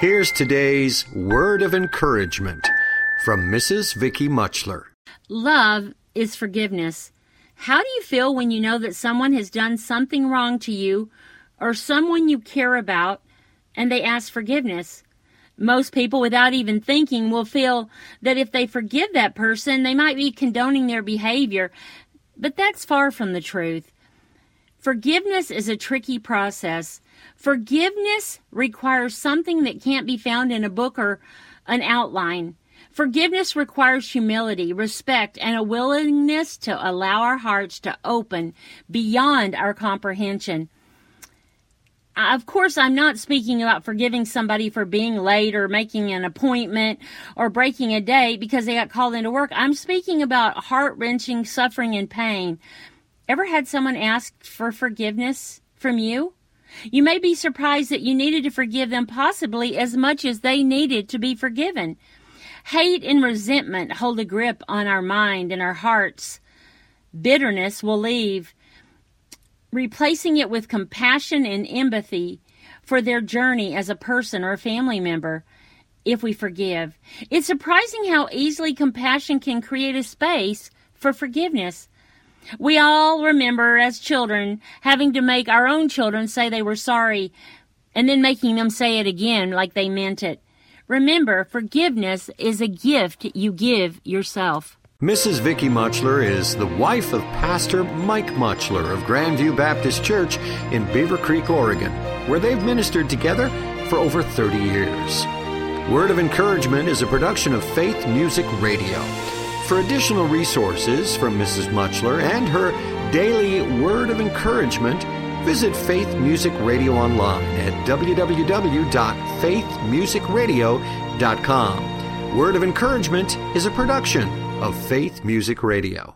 Here's today's word of encouragement from Mrs. Vicky Muchler. Love is forgiveness. How do you feel when you know that someone has done something wrong to you or someone you care about and they ask forgiveness? Most people, without even thinking, will feel that if they forgive that person, they might be condoning their behavior. But that's far from the truth. Forgiveness is a tricky process. Forgiveness requires something that can't be found in a book or an outline. Forgiveness requires humility, respect, and a willingness to allow our hearts to open beyond our comprehension. Of course, I'm not speaking about forgiving somebody for being late or making an appointment or breaking a date because they got called into work. I'm speaking about heart wrenching suffering and pain. Ever had someone ask for forgiveness from you? You may be surprised that you needed to forgive them possibly as much as they needed to be forgiven. Hate and resentment hold a grip on our mind and our hearts. Bitterness will leave, replacing it with compassion and empathy for their journey as a person or a family member if we forgive. It's surprising how easily compassion can create a space for forgiveness. We all remember as children having to make our own children say they were sorry and then making them say it again like they meant it. Remember, forgiveness is a gift you give yourself. Mrs. Vicky Muchler is the wife of Pastor Mike Muchler of Grandview Baptist Church in Beaver Creek, Oregon, where they've ministered together for over 30 years. Word of Encouragement is a production of Faith Music Radio. For additional resources from Mrs. Muchler and her daily word of encouragement, visit Faith Music Radio online at www.faithmusicradio.com. Word of Encouragement is a production of Faith Music Radio.